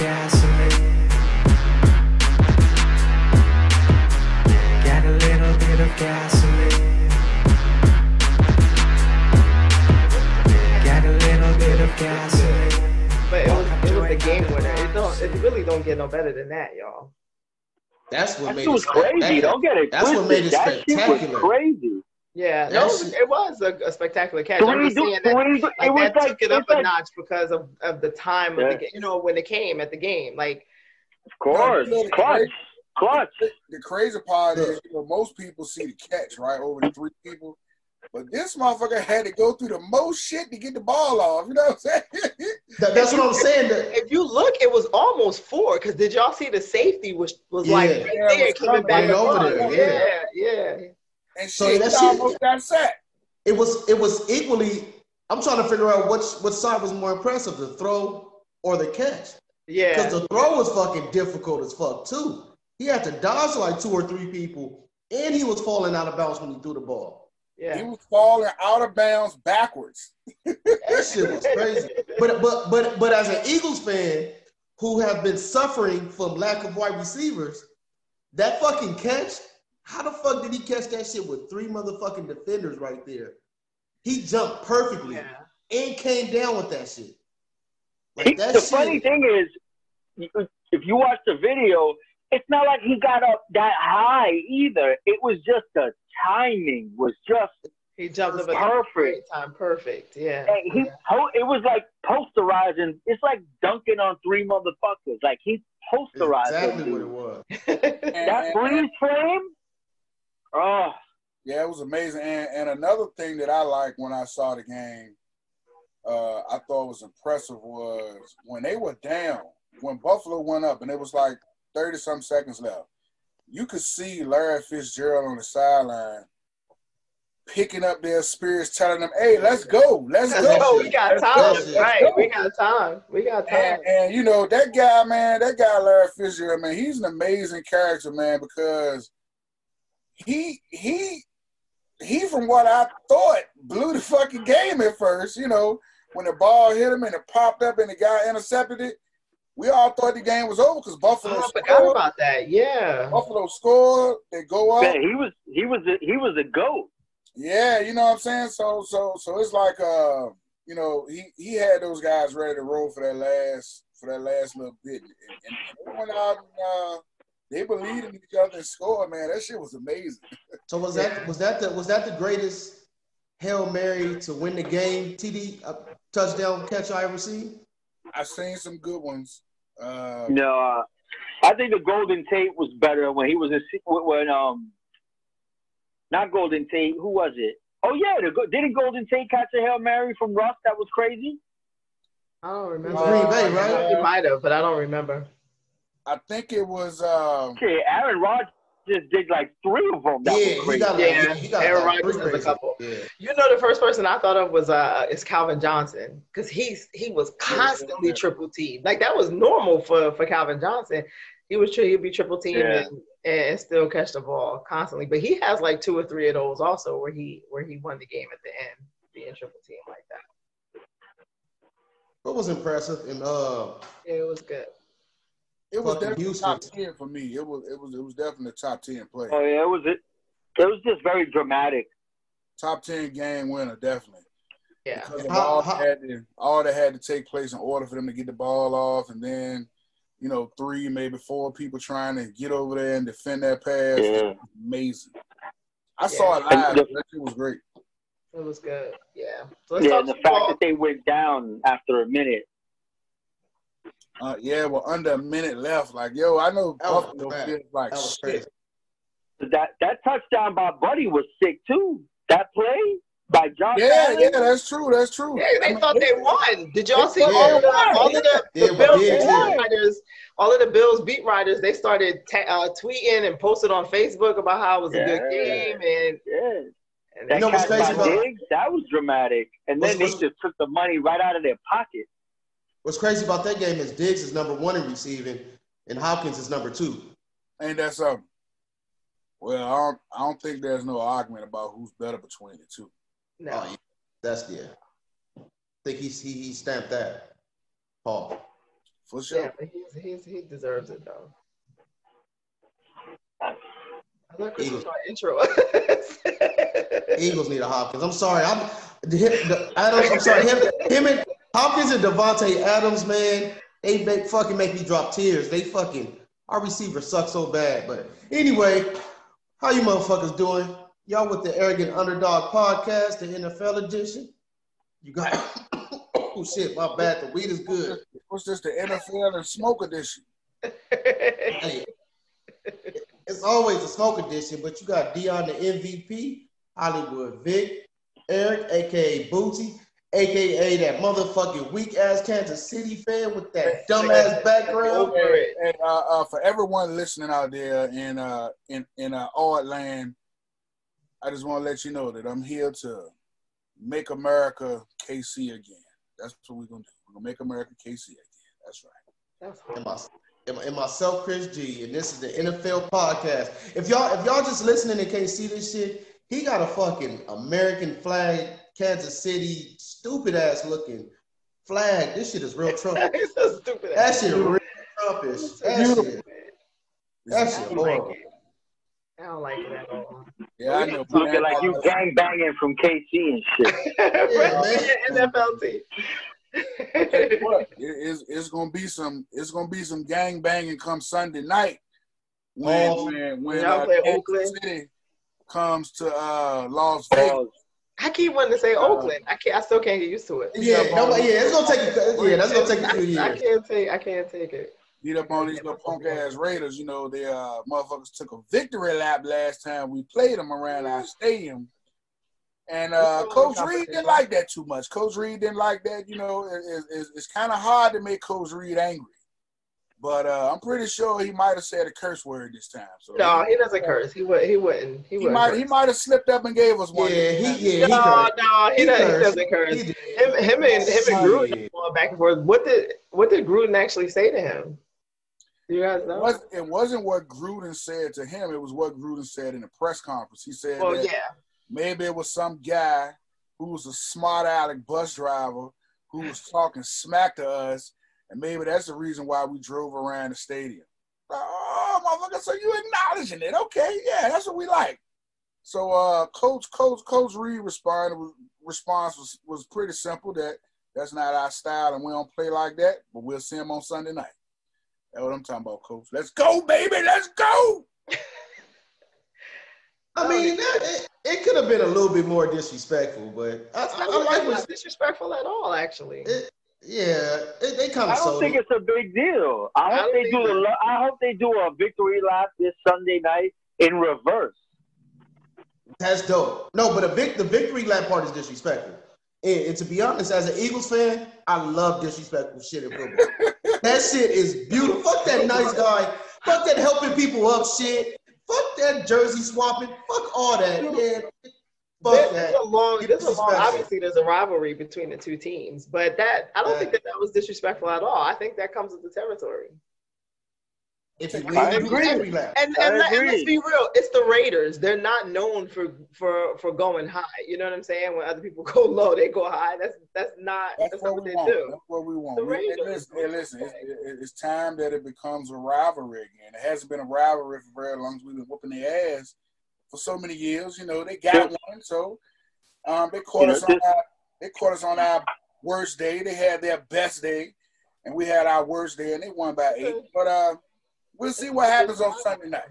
That's what That made shit was the game winner. it spec- crazy. that- y'all. That's what makes it crazy. Don't get it That's what made it that shit was spectacular. crazy. Yeah, That no, it was, it was a, a spectacular catch. I'm Three, just saying that, three, like, it was that like took it up a like- notch because of, of the time of the game. You know, when it came at the game, like Of course, you know, clutch, crazy- clutch. The crazy part is, you know, most people see the catch right over the three people, but this motherfucker had to go through the most shit to get the ball off. You know what I'm saying? That- that's what I'm saying. that- if you look, it was almost four. Because did y'all see the safety was was Yeah. like right Yeah, there was coming back right over across. there, Yeah, yeah. And So shit, that he almost got sacked. it was it was equally. I'm trying to figure out which what side was more impressive, the throw or the catch. Yeah. Because the throw was fucking difficult as fuck too. He had to dodge like two or three people, and he was falling out of bounds when he threw the ball. Yeah. He was falling out of bounds backwards. That shit was crazy. But but but but as an Eagles fan who have been suffering from lack of wide receivers, that fucking catch, how the fuck did he catch that shit with three motherfucking defenders right there? He jumped perfectly Yeah. and came down with that shit. He, Like that the shit, funny thing is, if you watch the video, it's not like he got up that high either. It was just the timing was just He jumped up at Perfect. time. Perfect. Yeah. Hey, he po- it was like posterizing. It's like dunking on three motherfuckers. Like he posterized exactly them, what it was. And- That and- freeze frame. Oh, Yeah, it was amazing. And, and another thing that I like when I saw the game, uh, I thought was impressive was when they were down, when Buffalo went up and it was like 30 some seconds left, you could see Larry Fitzgerald on the sideline picking up their spirits, telling them, hey, let's go. Let's Let's go. go. We got Let's time. go. Right. go. We got time. We got time. And, and you know that guy, man, that guy Larry Fitzgerald, man, he's an amazing character, man, because he he he, from what I thought, blew the fucking game at first. You know, when the ball hit him and it popped up and the guy intercepted it, we all thought the game was over because Buffalo Oh, I forgot about that. Yeah. Buffalo scored. They go up. man, he was he was a, he was a goat. Yeah, you know what I'm saying. So so so it's like uh, you know, he he had those guys ready to roll for that last for that last little bit, and, and they went out and uh, they believed in each other and scored. Man, that shit was amazing. So was that was that the was that the greatest hail mary to win the game? TD uh, touchdown catch I ever seen. I've seen some good ones. Uh, No, uh, I think the Golden Tate was better when he was in when um, not Golden Tate. Who was it? Oh yeah, the, didn't Golden Tate catch a hail mary from Russ? That was crazy. I don't remember. Green Bay, right? It might have, but I don't remember. I think it was. Uh, Shit, Aaron Rodgers just did like three of them. That yeah, was he crazy. got Yeah, like, he got Aaron like Rodgers three a couple. Yeah. You know, the first person I thought of was uh is Calvin Johnson because he's he was constantly triple teamed. Like that was normal for for Calvin Johnson. He was tri- he'd be triple teamed Yeah. and, and still catch the ball constantly. But he has like two or three of those also where he where he won the game at the end being triple teamed like that. What was impressive and uh Yeah, it was good. It was definitely Houston. top ten for me. It was. It was. It was definitely a top ten play. Oh yeah, it was it. It was just very dramatic. Top ten game winner, definitely. Yeah. Because of How- all, how- that had to, all that had to take place in order for them to get the ball off, and then, you know, three, maybe four people trying to get over there and defend that pass. Yeah. Amazing. I saw it And live. the- that shit was great. It was good. Yeah. So Yeah, and the fact Bowl. that they went down after a minute. Uh, yeah, well, under a minute left. Like, yo, I know That was Buffalo bad. feels like that shit. That that touchdown by Buddy was sick too. That play by John. Yeah, Allen. yeah, that's true. That's true. Yeah, they I mean, thought they won. Did y'all see Yeah. all of the all of the, the Yeah, but Bills yeah, beat yeah. writers? All of the Bills beat writers. They started ta- uh, tweeting and posted on Facebook about how it was a good game and, Yeah. and That You know what's crazy by Diggs, that was dramatic. And What's- then they what's- just took the money right out of their pocket. What's crazy about that game is Diggs is number one in receiving and Hopkins is number two. Ain't that something? Well, I don't, I don't think there's no argument about who's better between the two. no. Oh, yeah. That's yeah. I think he's he, he stamped that. Paul. for sure. Yeah, but he's, he's, he deserves it though. I thought Chris was Eagles. intro. Eagles need a Hopkins. I'm sorry. I'm the, the Adams. I'm sorry. Him, him and Hopkins and Davante Adams, man. They make fucking make me drop tears. They fucking our receiver sucks so bad. But anyway, how you motherfuckers doing? Y'all with the Arrogant Underdog podcast, the NFL edition. You got oh shit, my bad. The weed is good. What's this? The NFL and smoke edition. Hey, it's always a smoke edition, but you got Dion the MVP, Hollywood Vic, Eric, aka Booty, aka that motherfucking weak ass Kansas City fan with that dumbass background. And uh, uh, for everyone listening out there in uh in in uh, Art Land, I just want to let you know that I'm here to make America KC again. That's what we're gonna do. We're gonna make America KC again. That's right. That's And, hard. my, and, my, and myself, Chris G, and this is the NFL podcast. If y'all if y'all just listening and can't see this shit, he got a fucking American flag, Kansas City, stupid ass looking flag. This shit is real Trump. It's so stupid. That shit real Trumpish. That shit, that shit I don't like horrible. it. I don't like it at all. yeah, I know. Looking like you gang banging from KC and shit. Right, NFL team. What? It- it's, it's gonna be some it's gonna be some gang banging come Sunday night when Oh. when, when Y'all uh, Kansas Oakland? City comes to uh, Las Vegas. I keep wanting to say Oakland. I can't. I still can't get used to it. Yeah, nobody, yeah, it's gonna take yeah, that's gonna take a few I can't take. I can't take it. beat up on these little punk ass Raiders. You know, they uh motherfuckers took a victory lap last time we played them around our stadium. And uh, Coach Reid didn't like that too much. Coach Reid didn't like that. You know, it, it, it's, it's kind of hard to make Coach Reid angry. But uh, I'm pretty sure he might have said a curse word this time. So No, he doesn't curse. He would. He wouldn't. He he wouldn't. might curse. he might have slipped up and gave us Yeah, one. he yeah, he no, cursed. no, he, He doesn't, he doesn't curse. He. Him, him and him and Gruden going back and forth. What did what did Gruden actually say to him? Do you guys It, know? was, it wasn't what Gruden said to him. It was what Gruden said in the press conference. He said Well, that yeah. maybe it was some guy who was a smart aleck bus driver who was talking smack to us, and maybe that's the reason why we drove around the stadium. Oh, motherfucker! So you acknowledging it? Okay, yeah, that's what we like. So, uh, Coach, Coach, Coach Reid responded. Response was was pretty simple. That that's not our style, and we don't play like that. But we'll see him on Sunday night. That's what I'm talking about, Coach. Let's go, baby. Let's go. I mean, that, it, it could have been a little bit more disrespectful, but I, It's I, not, I like it's what. disrespectful at all, actually. It, yeah, it, they kind I don't sold think it. it's a big deal. I I hope they do the. I hope they do a victory lap this Sunday night in reverse. That's dope. No, but a vic, the victory lap part is disrespectful. And, and to be honest, as an Eagles fan, I love disrespectful shit in football. that shit is beautiful. Fuck that nice guy. Fuck that helping people up shit. Fuck that jersey swapping. Fuck all that. Yeah. Fuck There- There's a long, there's a long, obviously there's a rivalry between the two teams, but that I don't think that that was disrespectful at all. I think that comes with the territory. If you I win, you agree. victory lap. And, I and, let, and let's be real, it's the Raiders. They're not known for for for going high. You know what I'm saying? When other people go low, they go high. That's that's not That's, that's, not what what we they want. do. That's what we want. The We- hey, Raiders. listen, hey, listen it's, it's time that it becomes a rivalry again. It hasn't been a rivalry for very long. We've been whooping their ass for so many years. You know, they got one, so um, they caught You us know, on our they caught us on our worst day. They had their best day, and we had our worst day, and they won by eight. But uh, we'll see what happens on Sunday night.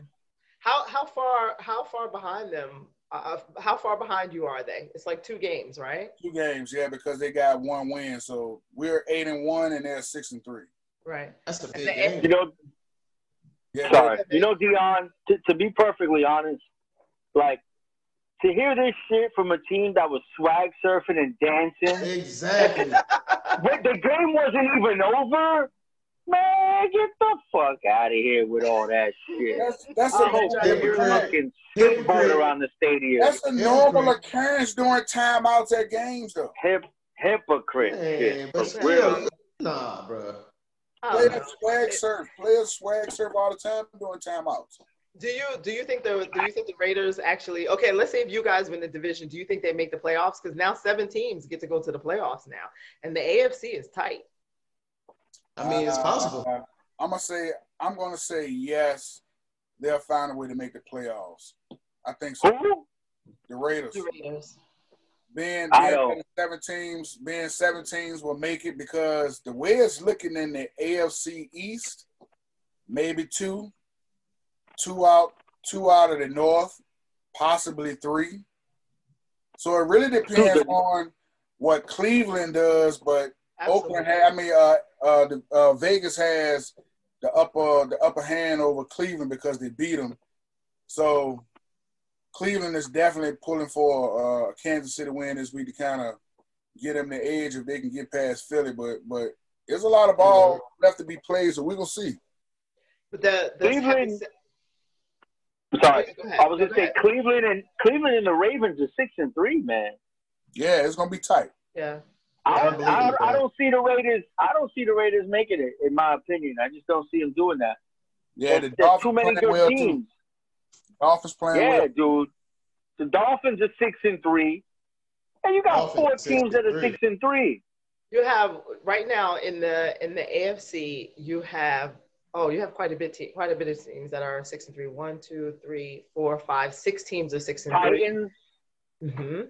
How how far how far behind them? Uh, how far behind you are they? It's like two games, right? Two games, yeah, because they got one win. So we're eight and one, and they're six and three. Right. That's a big And- game. You know, Yeah, sorry. You know, Dion. To, to be perfectly honest, like to hear this shit from a team that was swag surfing and dancing, Exactly. but the game wasn't even over. Man, get the fuck out of here with all that shit. That's that's I a hope Hypocrite. they Hypocrite. fucking Hypocrite. spitball around the stadium. That's a normal occurrence during timeouts at games, though. Hip, hypocrite Man, shit. but For real. still, nah, bro. I don't. Players oh, swag surf. Players swag surf all the time during timeouts. Do you do you think the do you think the Raiders actually okay? Let's say if you guys win the division, do you think they make the playoffs? Because now seven teams get to go to the playoffs now, and the AFC is tight. I mean, it's possible. Uh, I'm gonna say I'm gonna say yes. They'll find a way to make the playoffs. I think so. Who? The Raiders. The Raiders. Being, being seven teams, being seven teams will make it because the way it's looking in the AFC East, maybe two, two out, two out of the North, possibly three. So it really depends on what Cleveland does, but Oakland, Absolutely. ha- I mean, uh, uh, the, uh, Vegas has the upper the upper hand over Cleveland because they beat them. So Cleveland is definitely pulling for uh, a Kansas City win this week to kind of get them the edge if they can get past Philly. But but there's a lot of ball left to be played, so we're gonna see. But the, the Cleveland- Sorry, Go ahead. I was gonna say ahead. Cleveland and Cleveland and the Ravens are six and three, man. Yeah, it's gonna be tight. Yeah. I, I I, it, I bro. don't see the Raiders. I don't see the Raiders making it, in my opinion. I just don't see them doing that. Yeah, the There's, there's Dolphins too many playing good well teams. too. Dolphins playing Yeah, well. dude. The Dolphins are six and three, and you got Dolphins four teams that are six and three. You have right now in the in the AFC, you have oh, you have quite a bit te- quite a bit of teams that are six and three. One, two, three, four, five, six teams are six and three. Titans. hmm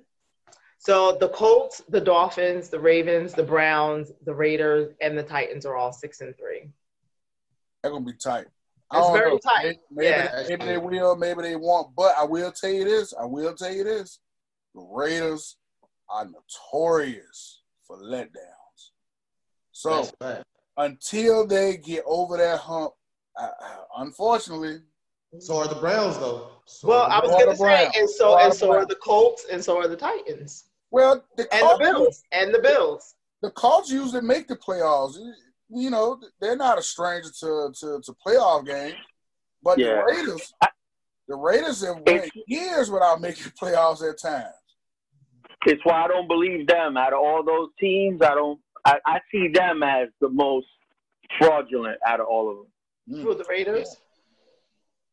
So the Colts, the Dolphins, the Ravens, the Browns, the Raiders, and the Titans are all six and three. They're gonna be tight. I It's very know. tight. Maybe, maybe, Yeah. maybe they will, maybe they won't. But I will tell you this. I will tell you this. The Raiders are notorious for letdowns. So That's fact. Until they get over that hump, uh, unfortunately, So are the Browns though. So Well, I was gonna say, Browns. and so All and so are the Colts, and so are the Titans, well, the and the Bills, and the Bills. the Colts usually make the playoffs. You know, they're not a stranger to to, to playoff games. But Yeah. the Raiders, the Raiders have went years without making the playoffs at times. It's why I don't believe them. Out of all those teams, I don't. I, I see them as the most fraudulent out of all of them. Mm. Who the Raiders?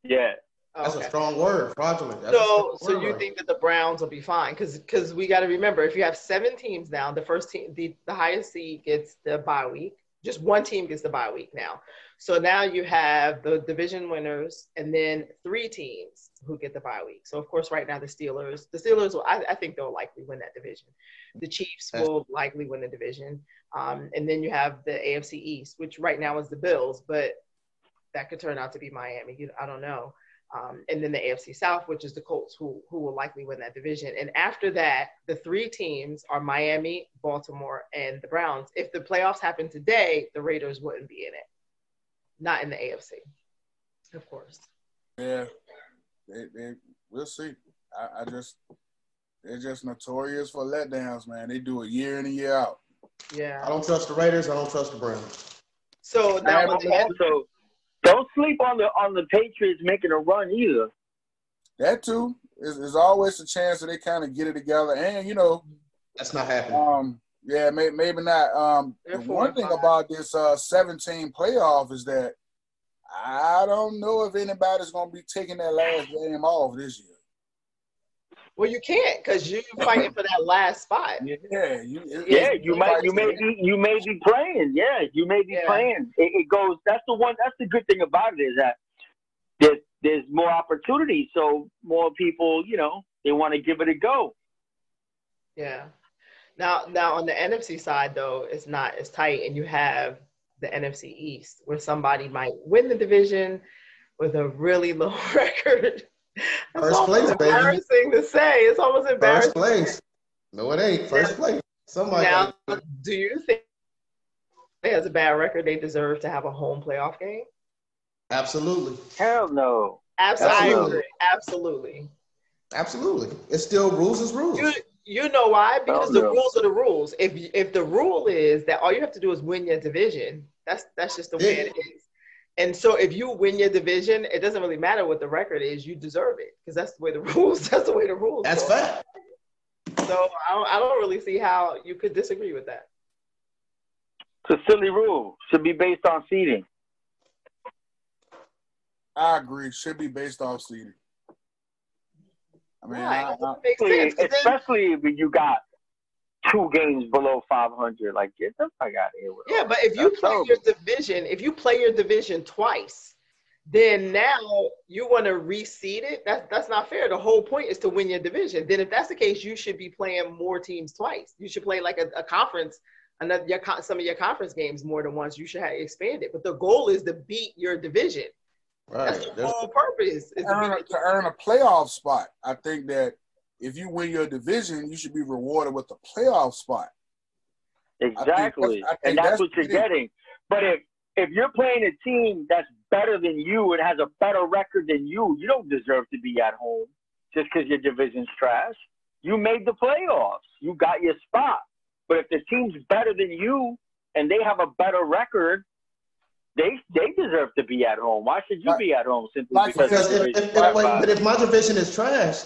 Yeah. That's Okay. a strong word, fraudulent. That's So, strong so word, you right? think that the Browns will be fine? Because, because we got to remember, if you have seven teams now, the first team, the, the highest seed gets the bye week. Just one team gets the bye week now. So now you have the division winners, and then three teams who get the bye week. So of course, right now the Steelers, the Steelers, will, I, I think they'll likely win that division. The Chiefs will likely win the division, um, and then you have the AFC East, which right now is the Bills, but that could turn out to be Miami. You- I don't know um, and then the AFC South, which is the Colts, who who will likely win that division. And after that, the three teams are Miami, Baltimore, and the Browns. If the playoffs happen today, the Raiders wouldn't be in it, not in the AFC, of course. Yeah, they, they we'll see. I, I just they're just notorious for letdowns, man. They do it year in and year out. I don't trust the Raiders. I don't trust the Browns. So now, And also, don't sleep on the on the Patriots making a run either. That too is, is always a chance that they kind of get it together. And you know, That's not happening. um, yeah, may, maybe not. Um, the one thing five. about this uh 17 playoff is that I don't know if anybody's gonna be taking that last game off this year. Well, you can't because you're fighting for that last spot. Yeah, you, it- Yeah, you might you may be you may be playing. Yeah, you may be Yeah. playing. It, it goes. That's the one. That's the good thing about it is that there's there's more opportunity. So more people, you know, they want to give it a go. Yeah. Now, now on the NFC side though, it's not as tight, and you have the NFC East, where somebody might win the division with a really low record. That's First almost place, baby. embarrassing to say. It's almost embarrassing. First place. No, it ain't. First place. Somebody. Now, do you think it has a bad record? They deserve to have a home playoff game. Absolutely. Hell no. Absolutely, Absolutely. Absolutely. Absolutely. It's still rules is rules. You, you know why? Because Oh, the no. rules are the rules. If if the rule is that all you have to do is win your division, that's that's just the way Yeah. it is. And so if you win your division, it doesn't really matter what the record is. You deserve it because that's the way the rules. That's the way the rules. That's go. fact. So I don't, I don't really see how you could disagree with that. It's a silly rule. Should be based on seeding. I agree. Should be based off seeding. I mean, Why? I, I, doesn't make sense. 'cause then- Especially if you got two games below 500. Like, get the fuck out of here. With Yeah, but if you play terrible. your division, if you play your division twice, then now you want to reseed it. That's that's not fair. The whole point is to win your division. Then if that's the case, you should be playing more teams twice. You should play like a, a conference, another your some of your conference games more than once. You should have expanded. But the goal is to beat your division. Right. That's Right. the That's, whole purpose. Is to earn a, to earn a playoff spot. I think that if you win your division, you should be rewarded with a playoff spot. Exactly. that's- and that's, that's what you're big. getting. But if if you're playing a team that's better than you and has a better record than you, you don't deserve to be at home just because your division's trash. You made the playoffs. You got your spot. But if the team's better than you and they have a better record, they they deserve to be at home. Why should you Like- be at home simply like because because your if, if, if, wait, but if my division is trash,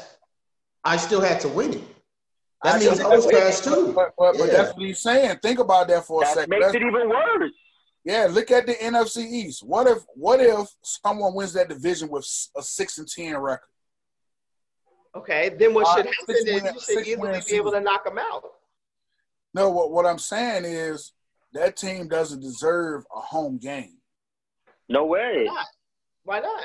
I still had to win it. That I means know, I was but- trash too. But, but, but that's what he's saying. Think about that for a that second. makes Let's- it even worse. yeah, look at the NFC East. What if what if someone wins that division with a six and ten record? Okay, then what Uh, should happen six is win- you should six easily win be able to knock them out. No, what what I'm saying is that team doesn't deserve a home game No way. Why not?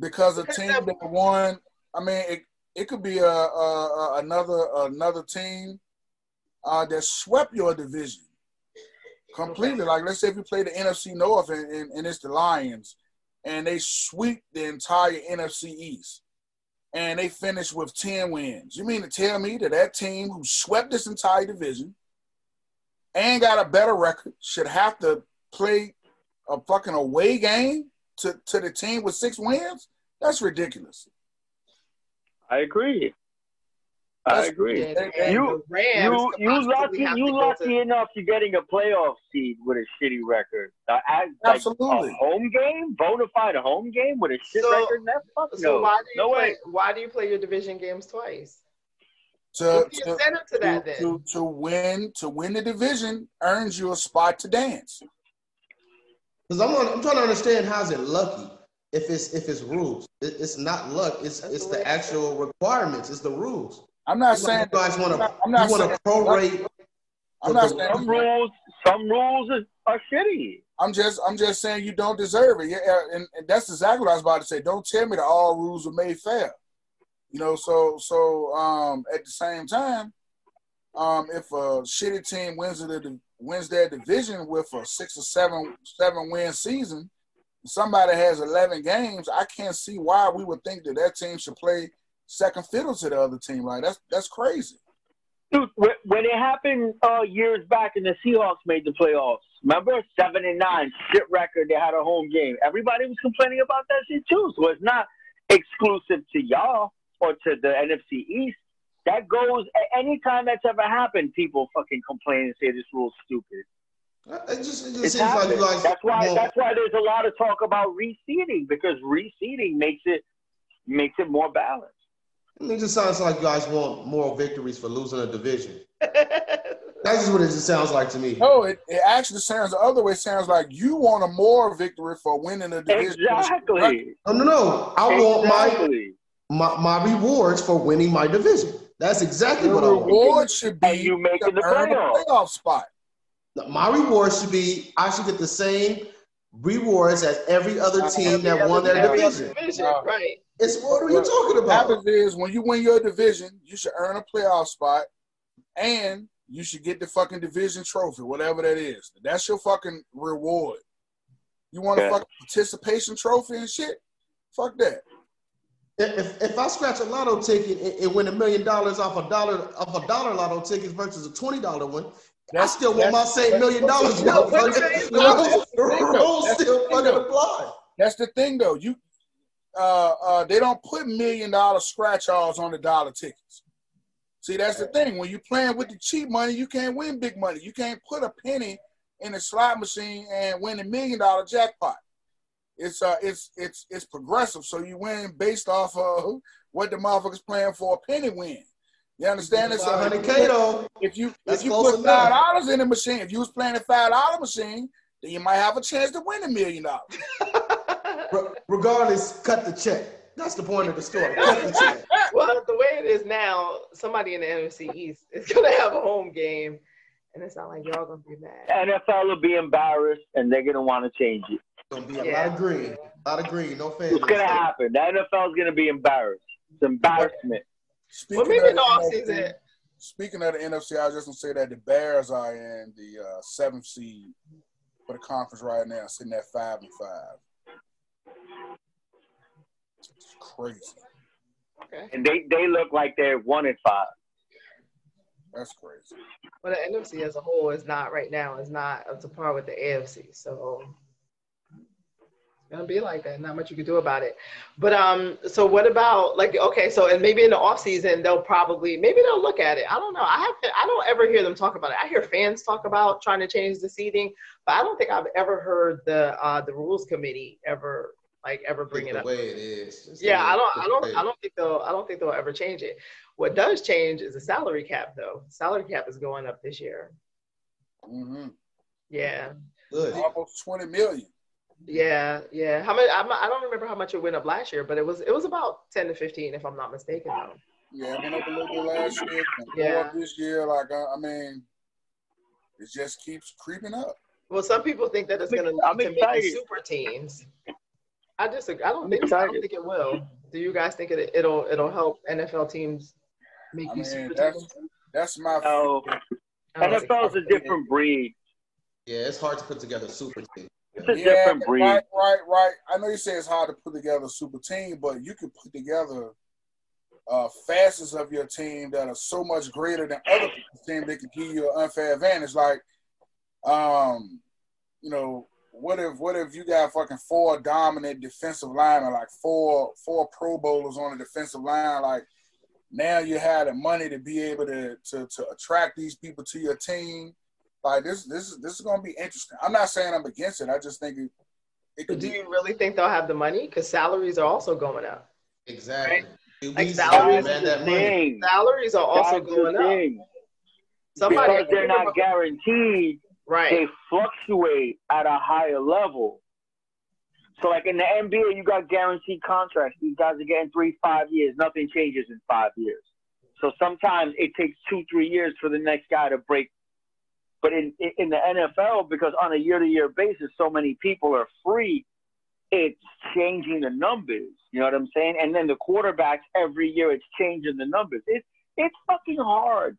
because a team that- that won. I mean, it it could be a, a, a another another team uh, that swept your division completely. Like let's say if you play the NFC North and, and, and it's the Lions, and they sweep the entire NFC East, and they finish with ten wins. You mean to tell me that that team who swept this entire division and got a better record should have to play a fucking away game to, to the team with six wins? That's ridiculous. I agree. I agree. And, and and you- the Rams You you lucky have you to go lucky to- enough you're getting a playoff seed with a shitty record. Uh, as, Absolutely. Like a home game, bona fide home game with a shit So- record. That fuck So no. why do you no play? way. Why do you play your division games twice? To, What's the to, to that to, then? to, to win to win the division earns you a spot to dance. Because I'm, on- I'm trying to understand how's it lucky if it's if it's rules. It, it's not luck. It's That's it's the way the it actual requirements. It's the rules. I'm not You saying guys want I'm to not, I'm not you want saying to prorate. I'm not saying Some rules some rules is, are shitty. I'm just I'm just saying you don't deserve it. Yeah, and, and that's exactly what I was about to say. Don't tell me that all rules are made fair. You know, so so um at the same time, um if a shitty team wins the wins their division with a six or seven seven win season, somebody has eleven games, I can't see why we would think that that team should play second fiddle to the other team. Like that's that's crazy. Dude, when it happened uh, years back and the Seahawks made the playoffs, remember seven and nine, shit record. They had a home game. Everybody was complaining about that shit too. So it's not exclusive to y'all or to the NFC East. That goes anytime that's ever happened. People fucking complain and say this rule's stupid. It just it just It's seems like happening. you guys. that's why. want- That's why there's a lot of talk about reseeding because reseeding makes it makes it more balanced. it just sounds like you guys want more victories for losing a division. That's just what it just sounds like to me. No, it, it actually sounds the other way. It sounds like you want a more victory for winning a division. Exactly. No, no, no. I want my, my my rewards for winning my division. That's exactly The what I want. reward should be And you making the to earn playoff spot. My reward should be I should get the same rewards as every other team that won their division. division, No. right? It's what are you talking about? What about? happens is when you win your division, you should earn a playoff spot, and you should get the fucking division trophy, whatever that is. That's your fucking reward. You want a Yeah. fucking participation trophy and shit? Fuck that. If, if I scratch a lotto ticket and, and win a million dollars off a dollar off a dollar lotto ticket versus a twenty dollar one, I still want my same million dollars. No, The rules- That's the still thing, fucking though. apply. That's the thing, though. You, uh, uh, they don't put million dollar scratch offs on the dollar tickets. See, that's the thing. When you're playing with the cheap money, you can't win big money. You can't put a penny in a slot machine and win a million dollar jackpot. It's uh, it's it's it's progressive, so you win based off of what the motherfuckers playing for a penny win. You understand? It's uh, 500K though. if you That's if you put five dollars in the machine, if you was playing a five dollar machine, then you might have a chance to win a million dollars. Regardless, cut the check. That's the point of the story. Cut the check. well, the way it is now, somebody in the NFC East is gonna have a home game, and it's not like y'all gonna be mad. NFL will be embarrassed and they're gonna want to change it. Gonna be a Yeah. lot of green. A lot of green. No fans. It's gonna happen. The NFL is gonna be embarrassed. It's embarrassment. Well, Speaking maybe of the NFC offseason. Speaking of the NFC, I was just gonna say that the Bears are in the uh, seventh seed for the conference right now, sitting at five and five. It's crazy. Okay. And they, they look like they're one and five. That's crazy. But the NFC as a whole is not right now is not up to par with the AFC. So it's gonna be like that. Not much you can do about it. But um, so what about like okay, so and maybe in the off season they'll probably maybe they'll look at it. I don't know. I haven't. I don't ever hear them talk about it. I hear fans talk about trying to change the seeding, but I don't think I've ever heard the uh the rules committee ever like ever bring it up. the up. way it is. Just Yeah, I don't, I don't, I don't think they'll, I don't think they'll ever change it. What does change is the salary cap, though. Salary cap is going up this year. Mm-hmm. Yeah, Good. Almost twenty million. Yeah, yeah. How much? I'm, I don't remember how much it went up last year, but it was, it was about ten to fifteen, if I'm not mistaken. Though. Yeah, it went up a little bit last year. Yeah. up this year, like I, I mean, it just keeps creeping up. Well, some people think that it's going to ex- I'm lead to making super teams. I disagree. I don't I'm think. I don't think it will. Do you guys think it, it'll, it'll help NFL teams make I these mean, super that's teams? that's my No, I NFL is a different breed. Yeah, it's hard to put together super team. It's a Yeah, different breed. right, right, right. I know you say it's hard to put together a super team, but you can put together uh, facets of your team that are so much greater than other people's team that can give you an unfair advantage. Like, um, you know, what if what if you got fucking four dominant defensive linemen, like four four Pro Bowlers on the defensive line, like. Now you have the money to be able to, to to attract these people to your team. Like this, this is this is gonna be interesting. I'm not saying I'm against it. I just think it, it But could do be you really think they'll have the money? Because salaries are also going up. Exactly. Like salaries demand That's that the money. Salaries are also That's the going up. Somebody Because they're not guaranteed, right. they fluctuate at a higher level. So, like in the NBA, you got guaranteed contracts. These guys are getting three, five years. Nothing changes in five years. So sometimes it takes two, three years for the next guy to break. But in in the NFL, because on a year-to-year basis, so many people are free, it's changing the numbers. You know what I'm saying? And then the quarterbacks every year, it's changing the numbers. It's it's fucking hard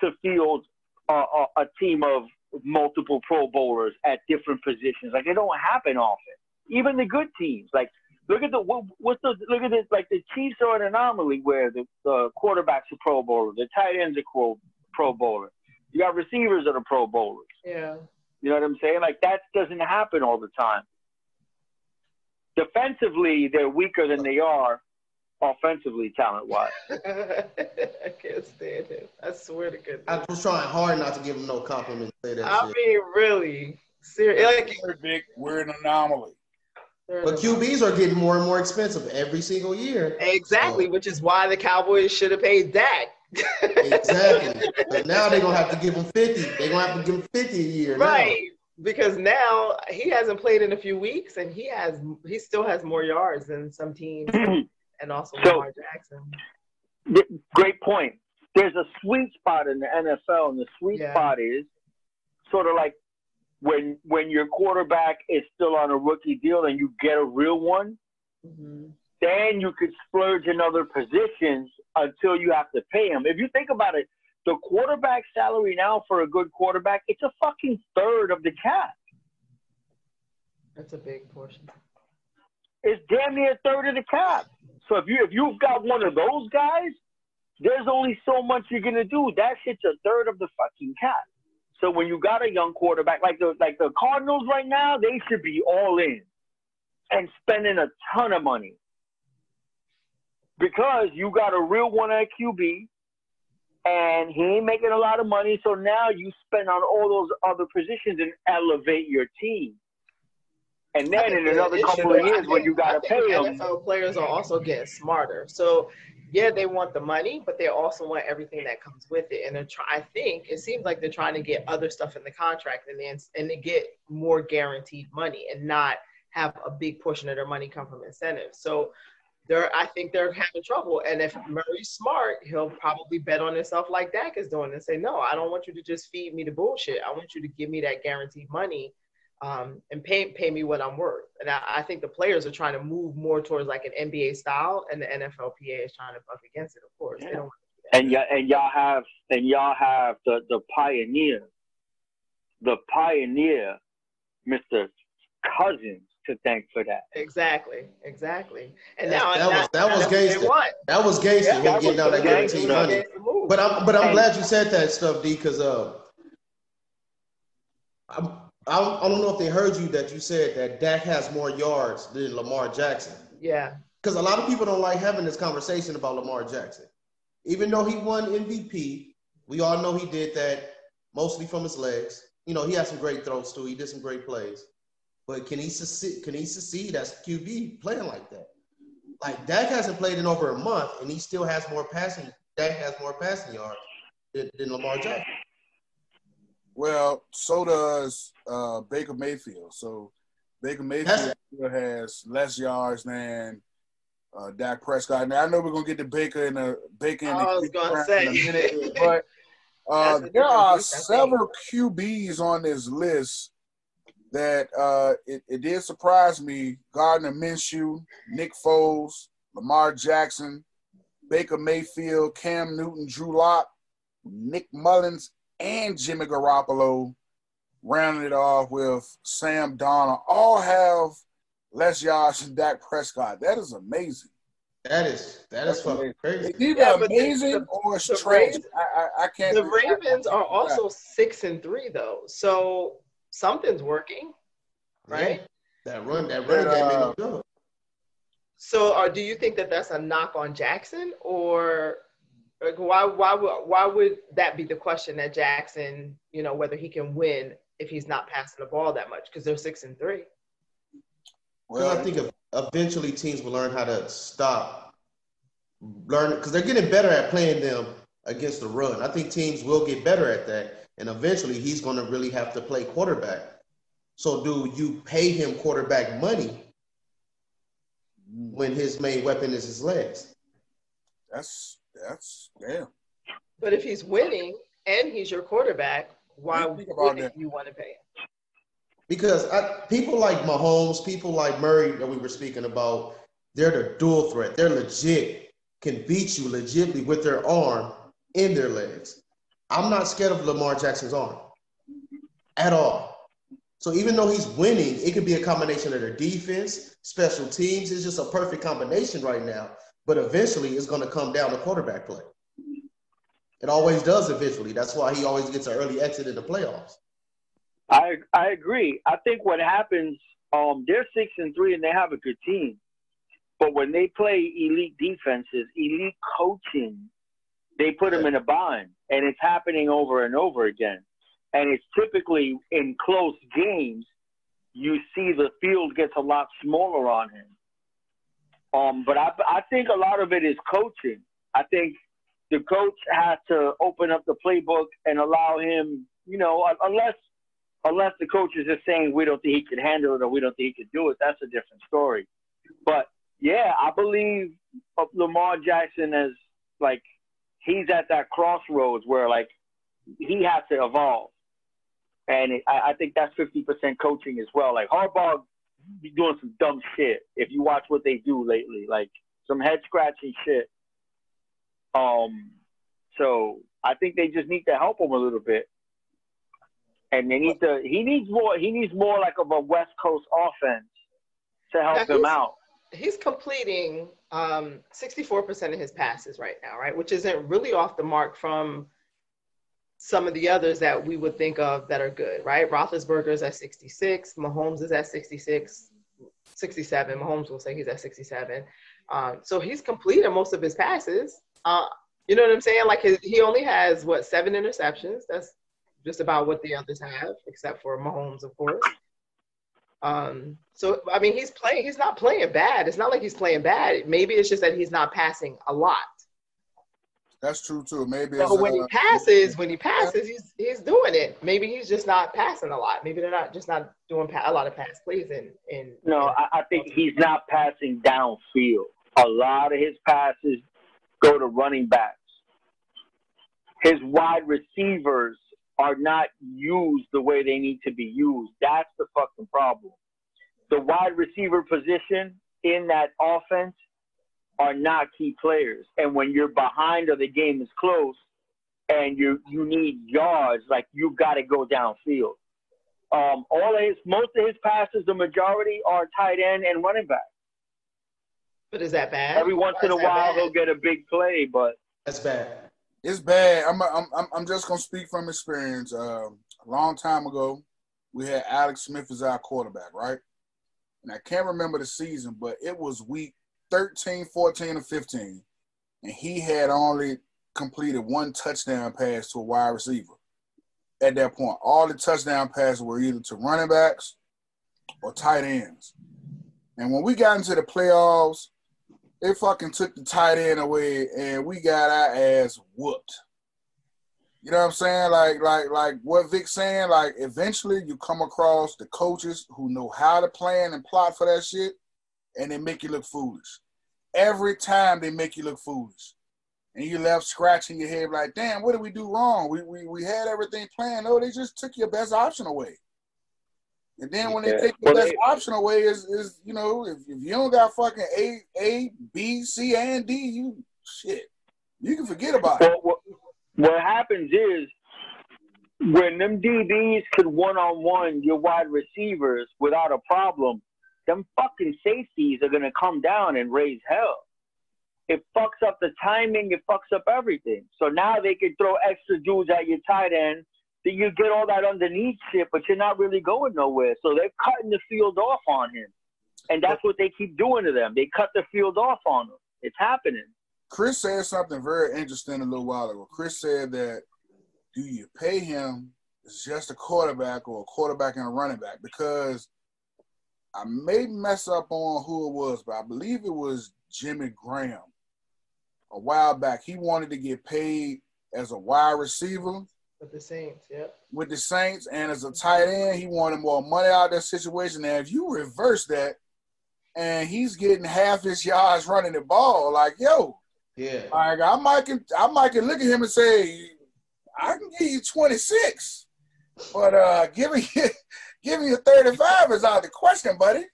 to field a, a, a team of multiple Pro Bowlers at different positions. Like it don't happen often. Even the good teams, like look at the what, what's the look at this like the Chiefs are an anomaly where the, the quarterbacks are Pro Bowler, the tight ends are Pro, pro Bowler. You got receivers that are Pro Bowlers. Yeah. You know what I'm saying? Like that doesn't happen all the time. Defensively, they're weaker than they are offensively, talent wise. I can't stand him. I swear to goodness. I was trying hard not to give him no compliment. Say that I shit. mean, really. Serious. Like, We're big. We're an anomaly. But QBs are getting more and more expensive every single year. Exactly, which is why the Cowboys should have paid Dak. Exactly. but now they're gonna have to give him fifty. They're gonna have to give him fifty a year. now. Right. Because now he hasn't played in a few weeks and he has he still has more yards than some teams and also So- Lamar Jackson. Great point. There's a sweet spot in the NFL, and the sweet Yeah. spot is sort of like when when your quarterback is still on a rookie deal and you get a real one, Mhm. Then you could splurge in other positions until you have to pay him. If you think about it, the quarterback salary now for a good quarterback, it's a fucking third of the cap. That's a big portion. It's damn near a third of the cap. So if you if you've got one of those guys, there's only so much you're gonna do. That shit's a third of the fucking cap. So when you got a young quarterback like the like the Cardinals right now, they should be all in and spending a ton of money because you got a real one at QB, and he ain't making a lot of money. So now you spend on all those other positions and elevate your team. And then in another couple of years, when you got to think pay them, NFL players are also getting smarter. So yeah, they want the money, but they also want everything that comes with it. And they're try- I think it seems like they're trying to get other stuff in the contract and then and to get more guaranteed money and not have a big portion of their money come from incentives. So they're I think they're having trouble. And if Murray's smart, he'll probably bet on himself like Dak is doing and say, No, I don't want you to just feed me the bullshit. I want you to give me that guaranteed money um, and pay pay me what I'm worth. And I, I, think the players are trying to move more towards like an NBA style, and the NFLPA is trying to buck against it. Of course, yeah. and y'all and y'all have and y'all have the the pioneer, the pioneer, Mister Cousins to thank for that. Exactly, exactly. And that, now that was that was gangster. That was gangster. Yeah, him getting out that guaranteed money. But I'm but I'm and, glad you said that stuff, D, because uh, I'm I don't, I don't know if they heard you that you said that Dak has more yards than Lamar Jackson. Yeah. Because a lot of people don't like having this conversation about Lamar Jackson. Even though he won MVP, we all know he did that mostly from his legs. You know, he had some great throws too. He did some great plays. But can he succeed? Can he succeed as QB playing like that? Like Dak hasn't played in over a month, and he still has more passing. Dak has more passing yards than, than Lamar Jackson. Well, so does uh, Baker Mayfield. So Baker Mayfield has less yards than uh, Dak Prescott. Now I know we're gonna get to Baker in a Baker in, I was gonna say. in a minute, but uh, there are several QBs on this list that uh, it, it did surprise me. Gardner Minshew, Nick Foles, Lamar Jackson, Baker Mayfield, Cam Newton, Drew Lock, Nick Mullens, and Jimmy Garoppolo rounded it off with Sam Darnold, all have less yards than Dak Prescott. That is amazing. That is that is fucking crazy. It's either yeah, amazing the, or it's trash. I, I, I, can't. The Ravens are also six and three though, so something's working, right? Yeah. That run, that run game made no good. So, uh, do you think that that's a knock on Jackson, or like why why would why would that be the question that Jackson, you know, whether he can win if he's not passing the ball that much because they're six and three. Well, I think eventually teams will learn how to stop, learn because they're getting better at playing them against the run. I think teams will get better at that, and eventually he's going to really have to play quarterback. So, do you pay him quarterback money when his main weapon is his legs? That's that's damn. But if he's winning and he's your quarterback, why would you want to pay him? Because I, people like Mahomes, people like Murray that we were speaking about, they're the dual threat. They're legit, can beat you legitimately with their arm in their legs. I'm not scared of Lamar Jackson's arm at all. So even though he's winning, it could be a combination of their defense, special teams. It's just a perfect combination right now. But eventually, it's going to come down to quarterback play. It always does eventually. That's why he always gets an early exit in the playoffs. I I agree. I think what happens, um, they're six and three and they have a good team, but when they play elite defenses, elite coaching, they put them in a bind, and it's happening over and over again. And it's typically in close games, you see the field gets a lot smaller on him. Um, but I I think a lot of it is coaching. I think the coach has to open up the playbook and allow him, you know, unless unless the coach is just saying we don't think he can handle it or we don't think he can do it, that's a different story. But yeah, I believe Lamar Jackson as like he's at that crossroads where like he has to evolve, and it, I, I think that's fifty percent coaching as well. Like Harbaugh be doing some dumb shit if you watch what they do lately, like some head scratching shit um, so I think they just need to help him a little bit, and they need to. He needs more. He needs more like of a West Coast offense to help him out. He's completing um, 64% of his passes right now, right? Which isn't really off the mark from some of the others that we would think of that are good, right? Roethlisberger is at 66, Mahomes is at 66, 67. Mahomes will say he's at 67. Um, so he's completed most of his passes. Uh, you know what I'm saying? Like his, he only has what seven interceptions. That's just about what the others have, except for Mahomes, of course. Um, so I mean, he's playing. He's not playing bad. It's not like he's playing bad. Maybe it's just that he's not passing a lot. That's true too. Maybe. So when uh, he passes, when he passes, he's he's doing it. Maybe he's just not passing a lot. Maybe they're not just not doing pa- a lot of pass plays in in. No, I, I think he's not passing downfield. a lot of his passes go to running backs. His wide receivers are not used the way they need to be used. That's the fucking problem. The wide receiver position in that offense are not key players. And when you're behind or the game is close and you you need yards, like you've got to go downfield. Um, all of his most of his passes, the majority are tight end and running back. But is that bad? Every once in a while bad? he'll get a big play, but That's bad. It's bad. I'm I'm I'm, just gonna speak from experience. Um, a long time ago, we had Alex Smith as our quarterback, right? And I can't remember the season, but it was week 13, 14, or 15, and he had only completed one touchdown pass to a wide receiver. At that point, all the touchdown passes were either to running backs or tight ends. And when we got into the playoffs, they fucking took the tight end away and we got our ass whooped. You know what I'm saying? Like, like, like what Vic's saying, like eventually you come across the coaches who know how to plan and plot for that shit and they make you look foolish. Every time they make you look foolish. And you left scratching your head like, damn, what did we do wrong? We we, we had everything planned. No, they just took your best option away. And then when Yeah. they take your Well, best they- option away, is is you know if, if you don't got fucking A A B C and D, you shit, you can forget about it. What, what happens is when them DBs could one on one your wide receivers without a problem, them fucking safeties are gonna come down and raise hell. It fucks up the timing, it fucks up everything. So now they can throw extra dudes at your tight end. You get all that underneath shit, but you're not really going nowhere. So they're cutting the field off on him. And that's what they keep doing to them. They cut the field off on them. It's happening. Chris said something very interesting a little while ago. Chris said that do you pay him as just a quarterback or a quarterback and a running back? Because I may mess up on who it was, but I believe it was Jimmy Graham a while back. He wanted to get paid as a wide receiver With the Saints, yep. with the Saints and as a tight end, he wanted more money out of that situation. Now, if you reverse that and he's getting half his yards running the ball, like, yo, Yeah. like I might can I might can look at him and say, I can give you 26, but uh giving you giving you 35 is out of the question, buddy.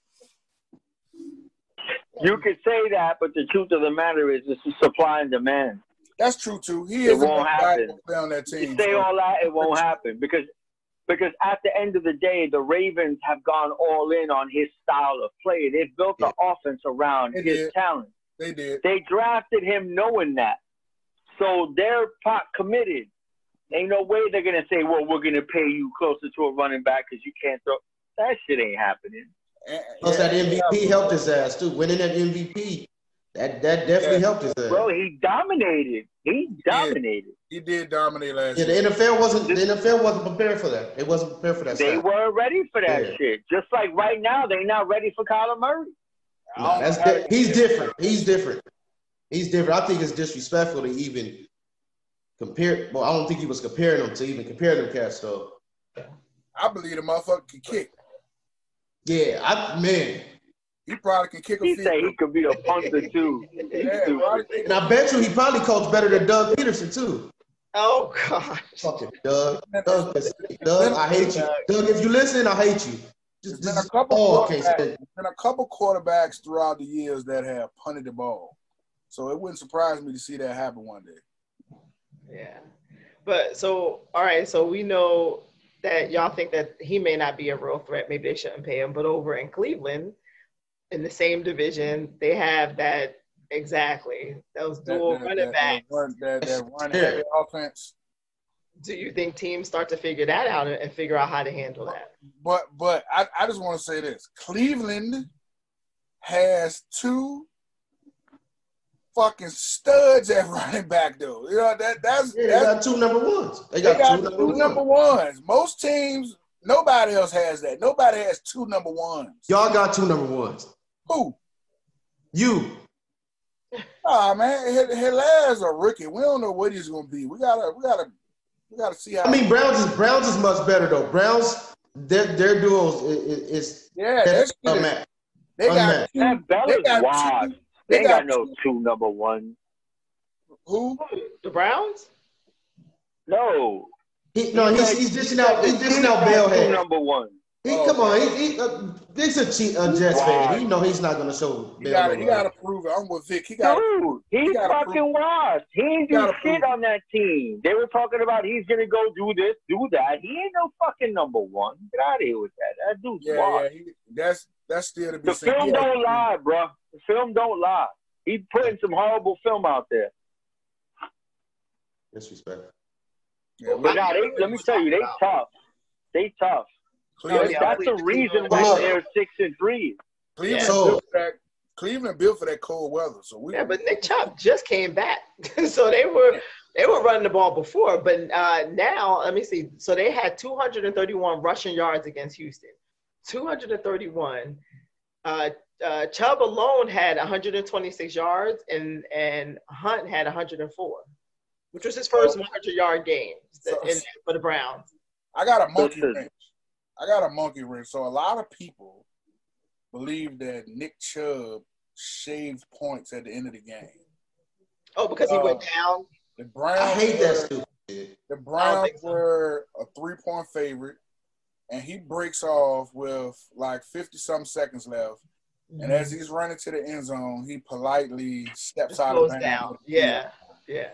You could say that, but the truth of the matter is, it's a supply and demand. That's true too. He It is won't best happen. to on that You team. say so- all that, it won't happen because because at the end of the day, the Ravens have gone all in on his style of play. They've built the offense around They his did. talent. They did. They drafted him knowing that, so they're pot committed. Ain't no way they're gonna say, "Well, we're gonna pay you closer to a running back because you can't throw." That shit ain't happening. And- Plus that MVP helped his ass too. Winning that MVP, that that definitely Yeah. helped his ass. Bro, he dominated. He dominated. He did dominate last Yeah, the. NFL wasn't the NFL wasn't prepared for that. It wasn't prepared for that. They stuff. weren't ready for that Yeah. shit. Just like right now, they're not ready for Kyler Murray. I that's know di- he's different. He's different. He's different. I think it's disrespectful to even compare. Well, I don't think he was comparing them to even compare them cats though. I believe the motherfucker can kick. Yeah, I man, He probably can kick a He field. say he could be a punter too. Yeah, probably- and I bet you he probably coached better than Doug Pederson too. Oh God! Fucking Doug, Doug, Doug, I hate you. Doug, if you listen, I hate you. There's Just, been a couple oh, okay. So, there's been a couple quarterbacks throughout the years that have punted the ball. So it wouldn't surprise me to see that happen one day. Yeah. But so, all right. So we know that y'all think that he may not be a real threat. Maybe they shouldn't pay him. But over in Cleveland, in the same division, they have that exactly those dual that, running that, backs. that run, that, that run Yeah. heavy offense. Do you think teams start to figure that out and and figure out how to handle that? But but I, I just want to say this. Cleveland has two fucking studs at running back though. You know that that's yeah, they got two number ones. They They got, got two, two number, number ones. ones. Most teams, nobody else has that. Nobody has two number ones. Y'all got two number ones. Who? You. Ah man, H- Helaire's a rookie. We don't know what he's gonna be. We gotta, we gotta, we gotta see how. I mean, Browns is Browns is much better though. Browns, their their duos is, is yeah, that's unmatched. they got Unmatched. two, That they Bella's got wild. two, They They got got no two number one. Who? The Browns? No. He, no, he's he's dishing out he's dishing out Two Bellhead. number one. He, Oh, come on, he, he, uh, this a cheat, a Jets fan. He know he's not gonna show. He Bell got no he love. got to prove it. I'm with Vic. He got. Dude, he's fucking prove- washed. He ain't He do shit on that team. They were talking about he's gonna go do this, do that. He ain't no fucking number one. Get out of here with that. That dude's Yeah, washed. yeah. He, that's that's still to be The seen. film He don't lie, bro. The film don't lie. He's putting some horrible film out there. Disrespect. Yeah, But now they, let me tell you, they tough. They tough. Cleveland, yeah. That's the reason why Look. they're six and three. Cleveland, So- built for that, Cleveland built for that cold weather. So we. Yeah, but Nick Chubb just came back, so they were they were running the ball before, but uh, now let me see. So they had 231 rushing yards against Houston, 231. Uh, uh, Chubb alone had 126 yards, and and Hunt had 104, which was his first 100 yard game So- in, for the Browns. I got a monkey wrench. I got a monkey wrench. So a lot of people believe that Nick Chubb shaved points at the end of the game. Oh, because he went Uh, down. The Browns. I hate that were- stupid. The Browns so. were a three point favorite, and he breaks off with like 50 some seconds left. And as he's running to the end zone, he politely steps Just out goes of down. bounds. Yeah, yeah,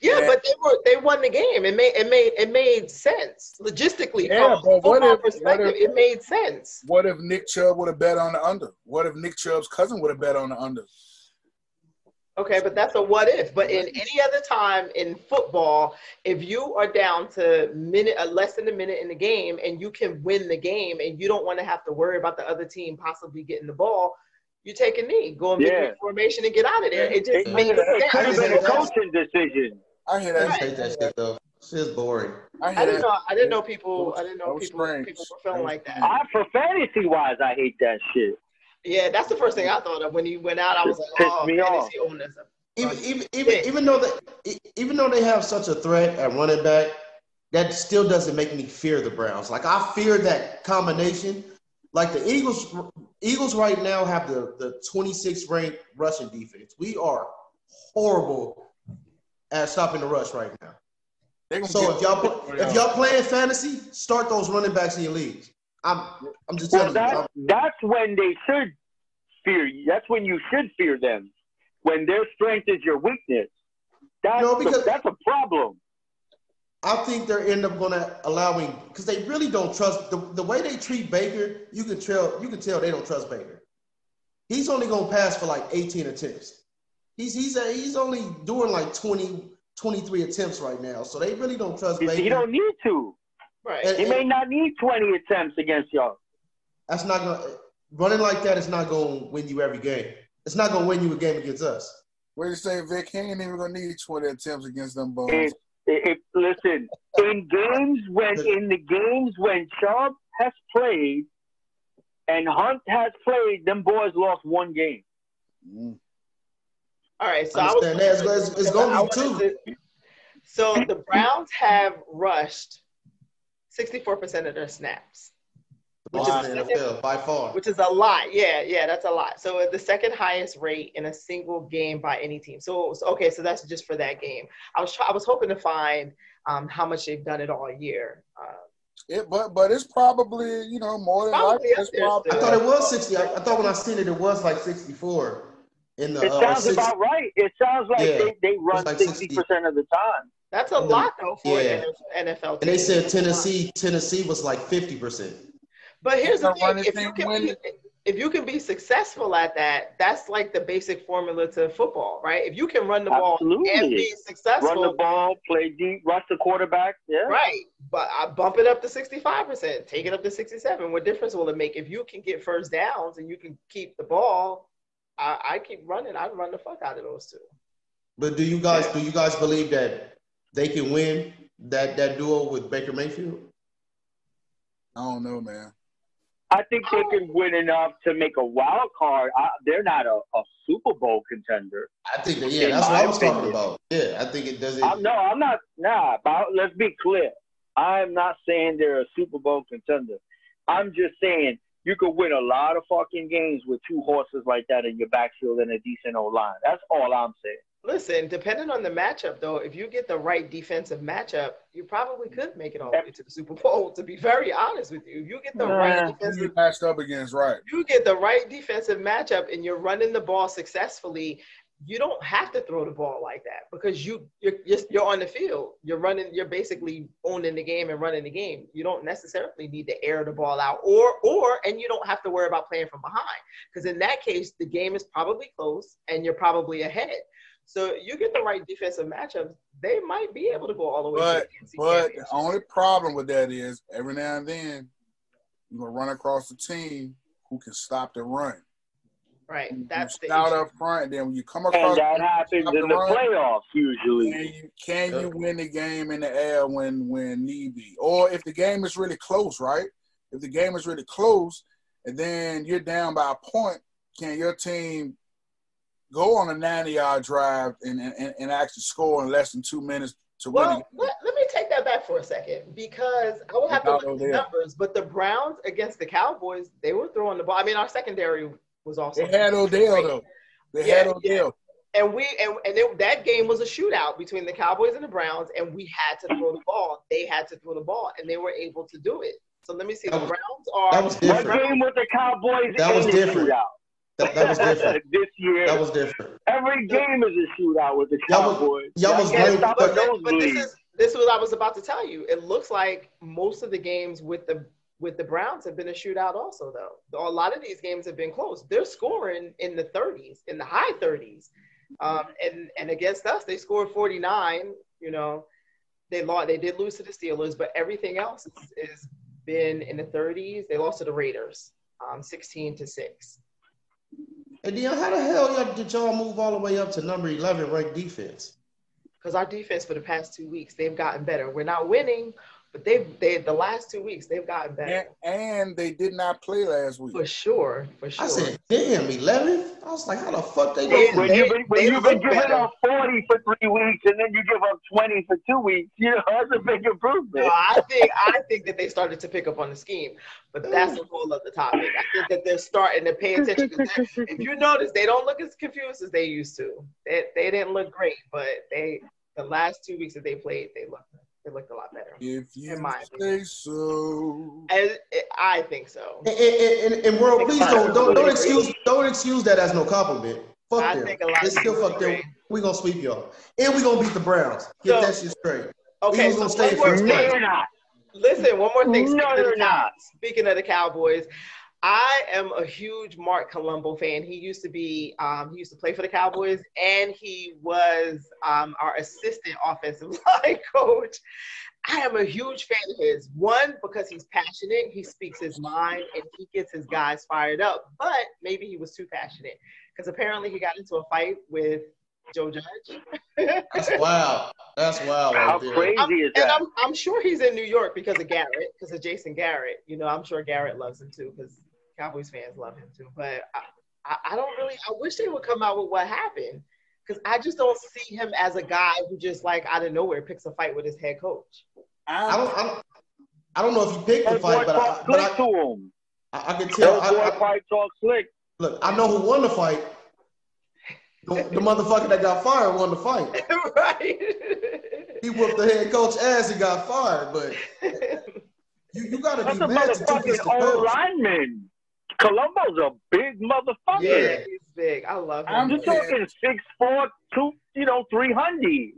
yeah. Yeah. But they were they won the game. It made it made it made sense logistically Yeah, from but what football if- what if- it made sense. What if Nick Chubb would have bet on the under? What if Nick Chubb's cousin would have bet on the under? Okay, but that's a what if. But in any other time in football, if you are down to minute uh, less than a minute in the game and you can win the game and you don't want to have to worry about the other team possibly getting the ball, you take a knee, go and make Yeah. your formation and get out of there. It just It, makes it, it could have been a coaching decision. I hear I hate that shit though. Shit's boring. I I didn't that. know. I didn't know people. I didn't know Those people. strings. People were feeling Those like that. I, for fantasy wise, I hate that shit. Yeah, that's the first thing I thought of when he went out. I was like, Pissed oh, me fantasy owners. Even even even, even though they even though they have such a threat at running back, that still doesn't make me fear the Browns. Like I fear that combination. Like the Eagles, Eagles right now have the the 26th ranked rushing defense. We are horrible at stopping the rush right now. So if y'all put- if y'all playing fantasy, start those running backs in your leagues. I'm I'm just Well, telling you. that, that's when they should fear you. That's when you should fear them. When their strength is your weakness. That's, No, the- because- that's a problem. I think they're end up going to allowing because they really don't trust the, the way they treat Baker. You can tell you can tell they don't trust Baker. He's only going to pass for like 18 attempts. He's he's a, he's only doing like 20 23 attempts right now. So they really don't trust He, Baker. he don't need to. Right. And- He may not need 20 attempts against y'all. That's not going to running like that is not going to win you every game. It's not going to win you a game against us. What do you say, Vic? He ain't even gonna need 20 attempts against them bones. If, if, listen, in games when in the games when Chubb has played and Hunt has played, them boys lost one game. Mm. All right. So I was. That. It's- it's- it's gonna be I wanted to- So the Browns have rushed 64% of their snaps, Which Wow. is the NFL by far. which is a lot. Yeah, yeah, that's a lot. So the second highest rate in a single game by any team. So, so- okay, so that's just for that game. I was I was hoping to find um, how much they've done it all year. Uh, It, but but it's probably you know more than Probably likely. It's probably, I thought it was 60. I, I thought when I seen it, it was like 64 in the It uh, sounds 60 about right. It sounds like Yeah. they, they run like 60% 60. of the time. that's a And lot though for yeah. an NFL. And they said Tennessee, Tennessee was like 50%. But here's the They're thing: if you can be, if you can be successful at that, that's like the basic formula to football, right? If you can run the ball and be successful, Run the ball, play deep, rush the quarterback. Yeah. right? But I bump it up to sixty-five percent, take it up to sixty-seven. What difference will it make if you can get first downs and you can keep the ball? I, I keep running. I'd run the fuck out of those two. But do you guys do you guys believe that they can win that that duo with Baker Mayfield? I don't know, man. I think they can win enough to make a wild card. I, they're not a, a Super Bowl contender. I think that yeah, that's what I was talking about. Yeah, I think it doesn't. I'm, no, I'm not. Nah, but let's be clear. I'm not saying they're a Super Bowl contender. I'm just saying you could win a lot of fucking games with two horses like that in your backfield and a decent O line. That's all I'm saying. Listen, depending on the matchup, though, if you get the right defensive matchup, you probably could make it all the way to the Super Bowl. To be very honest with you, if you get the right Nah. Who defensive you matched up against, right? you get the right defensive matchup and you're running the ball successfully, you don't have to throw the ball like that because you you're, you're you're on the field. You're running. You're basically owning the game and running the game. You don't necessarily need to air the ball out, or or and you don't have to worry about playing from behind because in that case the game is probably close and you're probably ahead. So you get the right defensive matchups, they might be able to go all the way. But to the but the only problem with that is every now and then you're gonna run across a team who can stop the run. Right, You that's the scout issue. up front, then when you come across, And across that them happens in the run, playoffs usually. Can you, can you win the game in the air when when need be, or if the game is really close, right? If the game is really close, and then you're down by a point, can your team go on a 90 yard drive and, and, and actually score in less than two minutes to win? Well, let, let me take that back for a second because I will have to look at the numbers. But the Browns against the Cowboys, they were throwing the ball. I mean, our secondary was also They had Odell though. They had Yeah, Odell. and we and, and it, that game was a shootout between the Cowboys and the Browns, and we had to throw the ball. They had to throw the ball, and they were able to do it. So let me see. The That was- Browns are that was What different. game with the Cowboys That was different. That, that was different. this year, That was different. every game is a shootout with the Y'all was- Cowboys. y'all was can't great, But, but, but this is this is what I was about to tell you. It looks like most of the games with the with the Browns have been a shootout also though. A lot of these games have been close. They're scoring in the 30s, in the high 30s. Um, and and against us, they scored 49. You know, they lost. They did lose to the Steelers, but everything else is, is been in the 30s. They lost to the Raiders, um, 16 to six. And then how the hell did y'all move all the way up to number 11 ranked defense? Because our defense for the past two weeks, they've gotten better. We're not winning, but they've they the last two weeks they've gotten better. And, and they did not play last week. For sure, for sure. I said, damn, 11? I was like, how the fuck they They- when you've been, when you've been giving better. up 40 for three weeks and then you give up 20 for two weeks, you know, that's a big improvement. no, I think I think that they started to pick up on the scheme, but that's a whole other topic. I think that they're starting to pay attention. If you notice, they don't look as confused as they used to. They, they didn't look great, but they the last two weeks that they played, they looked they looked a lot better. If you In my say so. And I think so. And, and, and, and world, please don't, don't don't excuse don't excuse that as no compliment. Fuck I them. think a lot They of still fuck them. We gonna sweep y'all, and we gonna beat the Browns. Get So- that shit straight. Okay, Eagles so gonna stay one in more first No, place. thing. you're not. Listen, one more thing. No, Speaking, of they're the, not. speaking of the Cowboys, I am a huge Marc Colombo fan. He used to be, um, he used to play for the Cowboys, and he was um, our assistant offensive line coach. I am a huge fan of his. One, because he's passionate, he speaks his mind, and he gets his guys fired up. But maybe he was too passionate because apparently he got into a fight with Joe Judge. That's wild. That's wild How right crazy I'm- is and that? I'm, I'm sure he's in New York because of Garrett, because of Jason Garrett. You know, I'm sure Garrett loves him too, because Cowboys fans love him too. But I, I, I don't really. I wish they would come out with what happened, because I just don't see him as a guy who just like out of nowhere picks a fight with his head coach. I don't, I don't, I don't know if he picked the fight, but I, talk but slick I, to him. I, I can tell. That I, I, probably talk slick. look, I know who won the fight. The, the motherfucker that got fired won the fight. right. He whooped the head coach ass and got fired, but you, you gotta be a mad to two piece motherfucking the old coach. lineman. Colombo's a big motherfucker. yeah, he's big. I love him. I'm You're talking six four, two, you know, three hundred.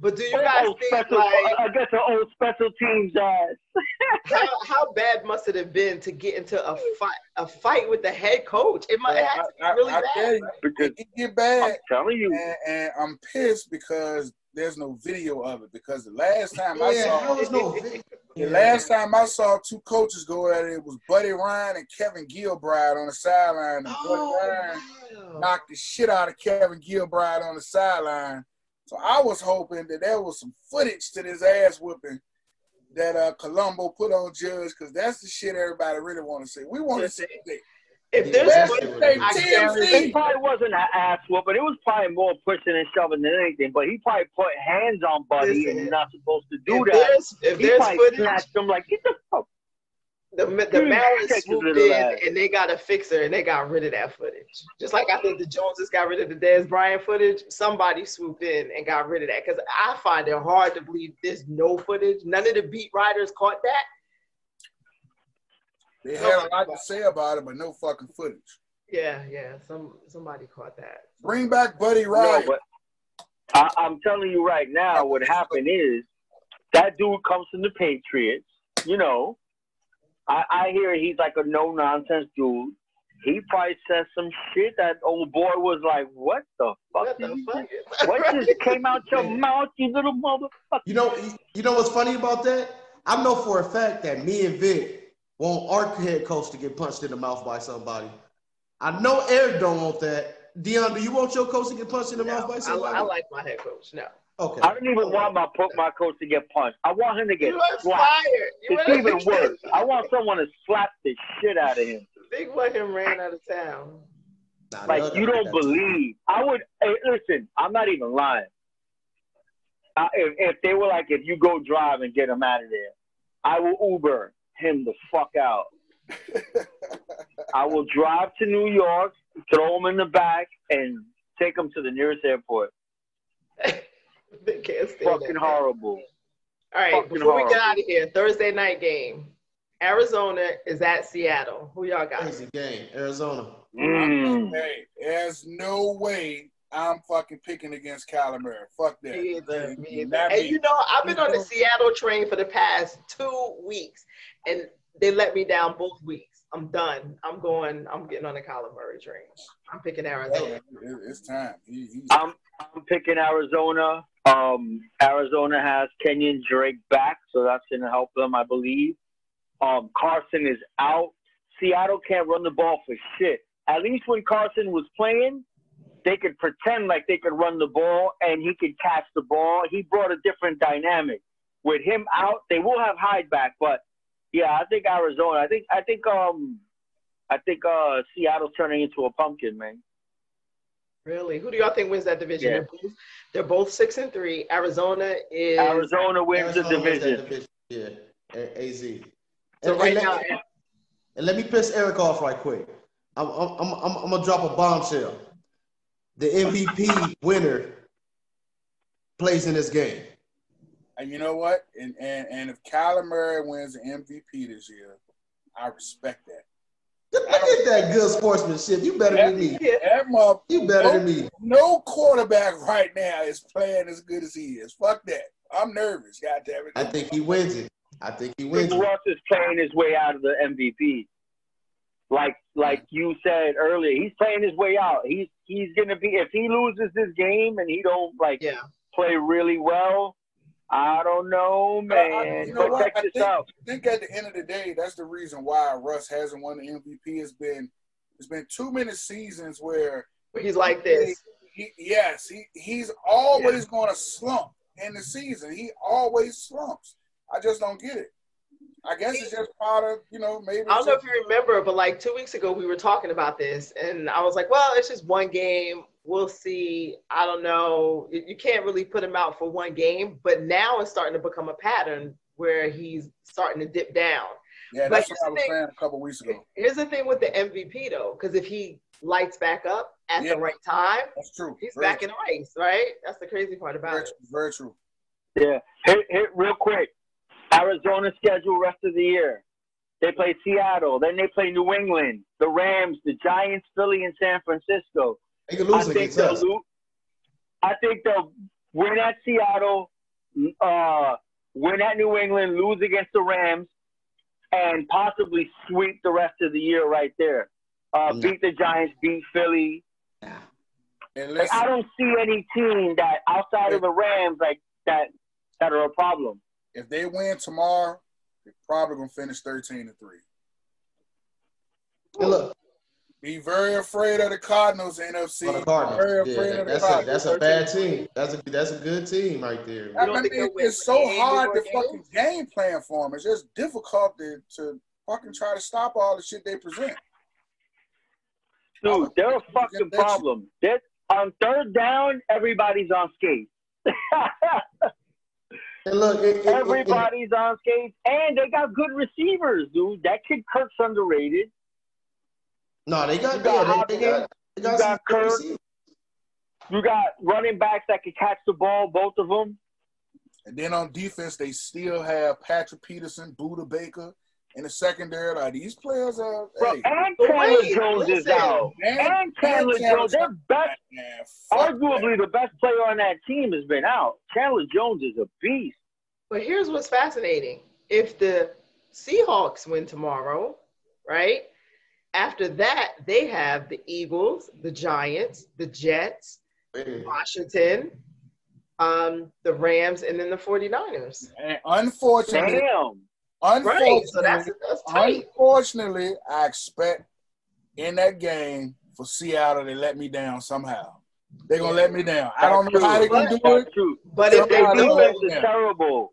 But do you guys Old think special, like I got an old special teams ass. how, how bad must it have been to get into a fight a fight with the head coach? It might it had to be I- I- really I bad. tell you, Because It get I'm telling you, and, and I'm pissed because there's no video of it. Because the last time I saw how was no video? The last time I saw two coaches go at it, it was Buddy Ryan and Kevin Gilbride on the sideline. And Buddy Oh, Ryan wow. knocked the shit out of Kevin Gilbride on the sideline. So I was hoping that there was some footage to this ass whooping that uh, Colombo put on Judge because that's the shit everybody really want to see. We want to see that. If there's Yeah, footage, that's- I TMZ. it probably wasn't an ass whooping. It was probably more pushing and shoving than anything. But he probably put hands on Buddy, and Listen, he's not supposed to do if that. there's if He there's probably footage, snatched him like, get the fuck. The the Dude, swooped in and they got a fixer and they got rid of that footage. Just like I think the Joneses got rid of the Dez Bryant footage, somebody swooped in and got rid of that. Because I find it hard to believe there's no footage. None of the beat writers caught that. They had a lot to say about it, but no fucking footage. Yeah, yeah. Some somebody caught that. Bring back Buddy No, Ryan. but I, I'm telling you right now, what happened is that dude comes from the Patriots. You know, I, I hear he's like a no nonsense dude. He probably said some shit that old boy was like, "What the fuck? What did the you fuck? just- What just came out your mouth, you little motherfucker?" You know, you know what's funny about that? I know for a fact that me and Vic want our head coach to get punched in the mouth by somebody. I know Eric don't want that. Dion, do you want your coach to get punched in the mouth by No, I, somebody? I like my head coach. No. Okay. I don't even want my put my coach to get punched. I want him to get slapped. fired. It's was- even worse. I want someone to slap the shit out of him. Big fucking ran out of town. Nah, Like they'll- you don't that's- believe. I would hey, listen. I'm not even lying. I, if, if they were like, if you go drive and get him out of there, I will Uber him the fuck out. I will drive to New York, throw him in the back, and take him to the nearest airport. They can't stand Fucking that. horrible. All right, fucking before we get out of here, Thursday night game. Arizona is at Seattle. Who y'all got? Crazy game, Arizona. Mm. Hey, there's no way I'm fucking picking against Kyler Murray. Fuck that. Me either, me either. And me. you know, I've been on the Seattle train for the past two weeks, and they let me down both weeks. I'm done. I'm going. I'm getting on the Kyler Murray train. I'm picking Arizona. it- it's time. He, I'm I'm picking Arizona. Um, Arizona has Kenyan Drake back, so that's going to help them, I believe. Um, Carson is out. Seattle can't run the ball for shit. At least when Carson was playing, they could pretend like they could run the ball and he could catch the ball. He brought a different dynamic. With him out, they will have Hyde back, but yeah, I think Arizona. I think I think um I think uh Seattle's turning into a pumpkin, man. Really? Who do y'all think wins that division? Yeah. They're, both, they're both six and three. Arizona is. Arizona wins the Arizona wins division. division. Yeah, A- AZ. So And- right and now, let, and let me piss Eric off right quick. I'm, I'm, I'm, I'm, I'm gonna drop a bombshell. The MVP winner plays in this game. and you know what? And, and and if Kyler Murray wins the MVP this year, I respect that. Look at that good sportsmanship. You better than me. yeah. That mother, You better than oh, me. no quarterback right now is playing as good as he is. Fuck that. I'm nervous. God damn it. I think he wins it. I think he wins think it. Russ is playing his way out of the MVP. Like like you said earlier, he's playing his way out. He's he's gonna be if he loses this game and he don't like Yeah. play really well. I don't know, man. Uh, you know but what? check I this think- out. I think at the end of the day, that's the reason why Russ hasn't won the MVP. It's been it's been too many seasons where He's like this. he, yes, he he's always going to slump in the season. He always slumps. I just don't get it. I guess it's just part of you know maybe. I don't know if you remember, but like two weeks ago, we were talking about this, and I was like, well, it's just one game. We'll see. I don't know. You you can't really put him out for one game, but now it's starting to become a pattern where he's starting to dip down. yeah, that's like, what I was here's the saying a couple weeks ago. Here's the thing with the MVP, though, because if he lights back up at Yeah. the right time, That's true. he's Very back in the race, right? That's the crazy part about Very it. true. Very true. Yeah. Hit hit real quick. Arizona schedule rest of the year. They play Seattle, then they play New England, the Rams, the Giants, Philly, and San Francisco. They can I lose think against they'll us. lose. I think they'll win at Seattle, uh, win at New England, lose against the Rams, and possibly sweep the rest of the year right there. Uh, No. beat the Giants, beat Philly. And Like, I don't see any team that outside of the Rams like that that are a problem. if they win tomorrow, they're probably gonna finish thirteen to three. Hey, look, Be very afraid of the Cardinals, NFC. for the Cardinals. Very Yeah, afraid of the that's a that's a bad team. That's a that's a good team right there. I mean, think they'll win it's so hard more to games? fucking game plan for them. It's just difficult to, to fucking try to stop all the shit they present. Dude, they're a fucking problem. They're, on third down, everybody's on skates. And look, it, it, it, Everybody's on skates, and they got good receivers, dude. That kid Kirk's underrated. No, they got, You got yeah, they, they got, they got, you got some good Kirk. You got running backs that can catch the ball, both of them. And then on defense, they still have Patrick Peterson, Budda Baker, in the secondary. Like these players are. Bro, hey, and But Chandler wait, Jones is out. and- And Chandler Jones, their best, man, fuck arguably the best player on that team has been out. Chandler Jones is a beast. But here's what's fascinating. If the Seahawks win tomorrow, right? After that, they have the Eagles, the Giants, the Jets, Washington, um, the Rams, and then the 49ers. And unfortunately, Damn. Right. So unfortunately, that's that's tight. unfortunately, I expect in that game for Seattle they let me down somehow. They're gonna let me down. I don't know how they're gonna do That's it. true. But if they Their do they'll defense is terrible.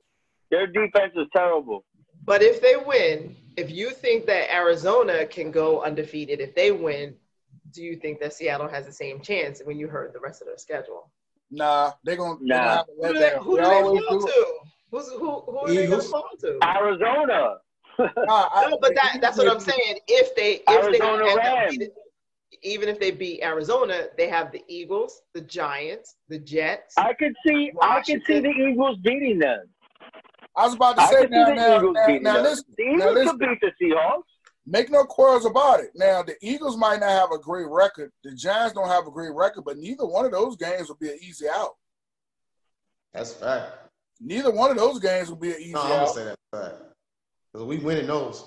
Their defense is terrible. But if they win, if you think that Arizona can go undefeated, if they win, do you think that Seattle has the same chance when you heard the rest of their schedule? Nah, they're gonna, Nah. gonna have to Who let do they, down. who They do they fall do. to? Who's, who who are they going to fall to? Arizona. Nah, I- No, but that, that's what I'm saying. If they if Arizona they end up Rams. even if they beat Arizona, they have the Eagles, the Giants, the Jets. I could see I could see the Eagles beating them. I was about to say now, the now, Eagles now, now listen, the now Eagles listen. could beat the Seahawks. Make no quarrels about it. Now the Eagles might not have a great record. The Giants don't have a great record, but neither one of those games will be an easy out. That's a fact. Neither one of those games will be an easy No, I'm gonna say that's fact. Because we winning those.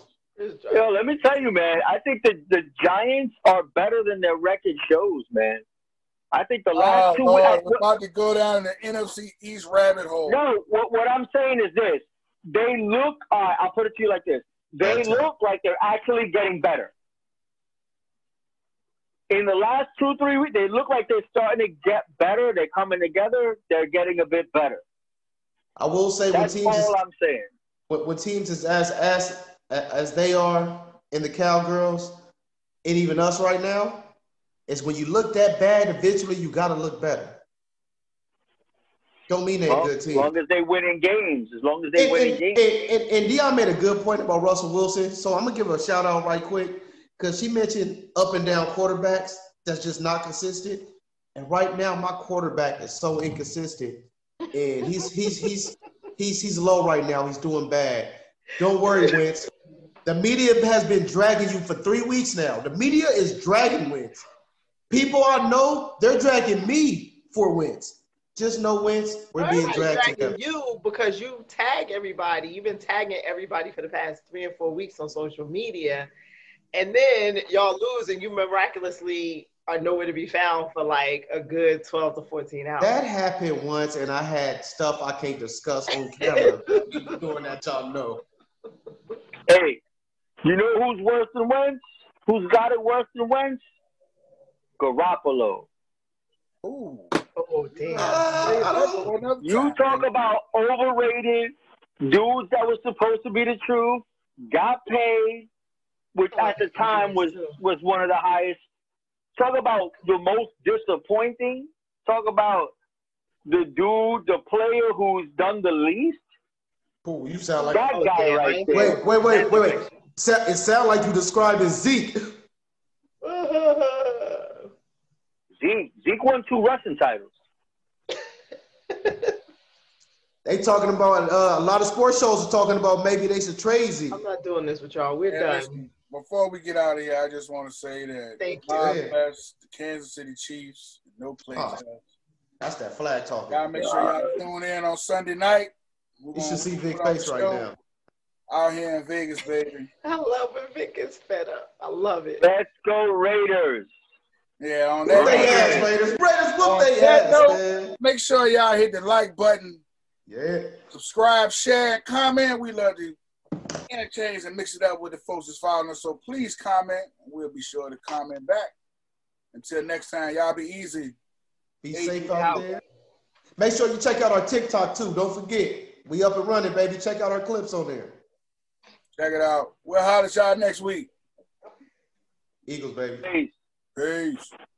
Yo, let me tell you, man. I think the the Giants are better than their record shows, man. I think the Oh, last two. Lord, I- we're about to go down in the NFC East rabbit hole. no, what, what I'm saying is this: they look. All right, I'll put it to you like this: they That's look like they're actually getting better. In the last two, three weeks, they look like they're starting to get better. They're coming together. They're getting a bit better. I will say when That's teams is, all I'm saying. when, when teams is as as as they are in the cowgirls and even us right now, is when you look that bad, eventually you gotta look better. Don't mean they're a Well, good team. as long as they win in games, as long as they And, win in and, games. and, and, and Dion made a good point about Russell Wilson. So I'm gonna give her a shout out right quick because she mentioned up and down quarterbacks that's just not consistent. And right now, my quarterback is so inconsistent, and he's he's he's he's he's low right now. He's doing bad. Don't worry, Wentz. The media has been dragging you for three weeks now. The media is dragging Wentz. People I know, they're dragging me for wins. Just no wins, we're being Everybody's dragged dragging together. you because you tag everybody. You've been tagging everybody for the past three or four weeks on social media, and then y'all lose, and you miraculously are nowhere to be found for like a good twelve to fourteen hours. That happened once, and I had stuff I can't discuss on camera. Doing that, y'all know. Hey, you know who's worse than Wentz? Who's got it worse than Wentz? Garoppolo. Ooh. oh damn! Uh, I don't- Another You talk about overrated dudes that was supposed to be the truth, got paid, which at the time was was one of the highest. Talk about the most disappointing. Talk about the dude, the player who's done the least. Ooh, you sound like That guy right there. wait, wait, wait, wait, wait. It sounds like you describing Zeke. Zeke. Zeke won two rushing titles. They talking about uh, a lot of sports shows are talking about maybe they should trade Zeke. I'm not doing this with y'all. We're Yeah, done. listen, before we get out of here, I just want to say that Thank God you. bless the Kansas City Chiefs. No play Oh. That's that flag talking. Y'all make sure y'all tune in on Sunday night. We're You should see Vic face right now. Out here in Vegas, baby. I love when Vic gets fed up. I love it. Let's go Raiders. Yeah, on Whoop they that. ass, Raiders. Raiders, whoop On they that ass, note- man. Make sure y'all hit the like button, Yeah. subscribe, share, comment. We love to interchange and mix it up with the folks that's following us. So please comment. We'll be sure to comment back. Until next time, y'all be easy. Be Hey, safe out out. there. Make sure you check out our TikTok too. Don't forget. We up and running, baby. Check out our clips on there. Check it out. We'll holler at y'all next week. Eagles, baby. Peace. Peace.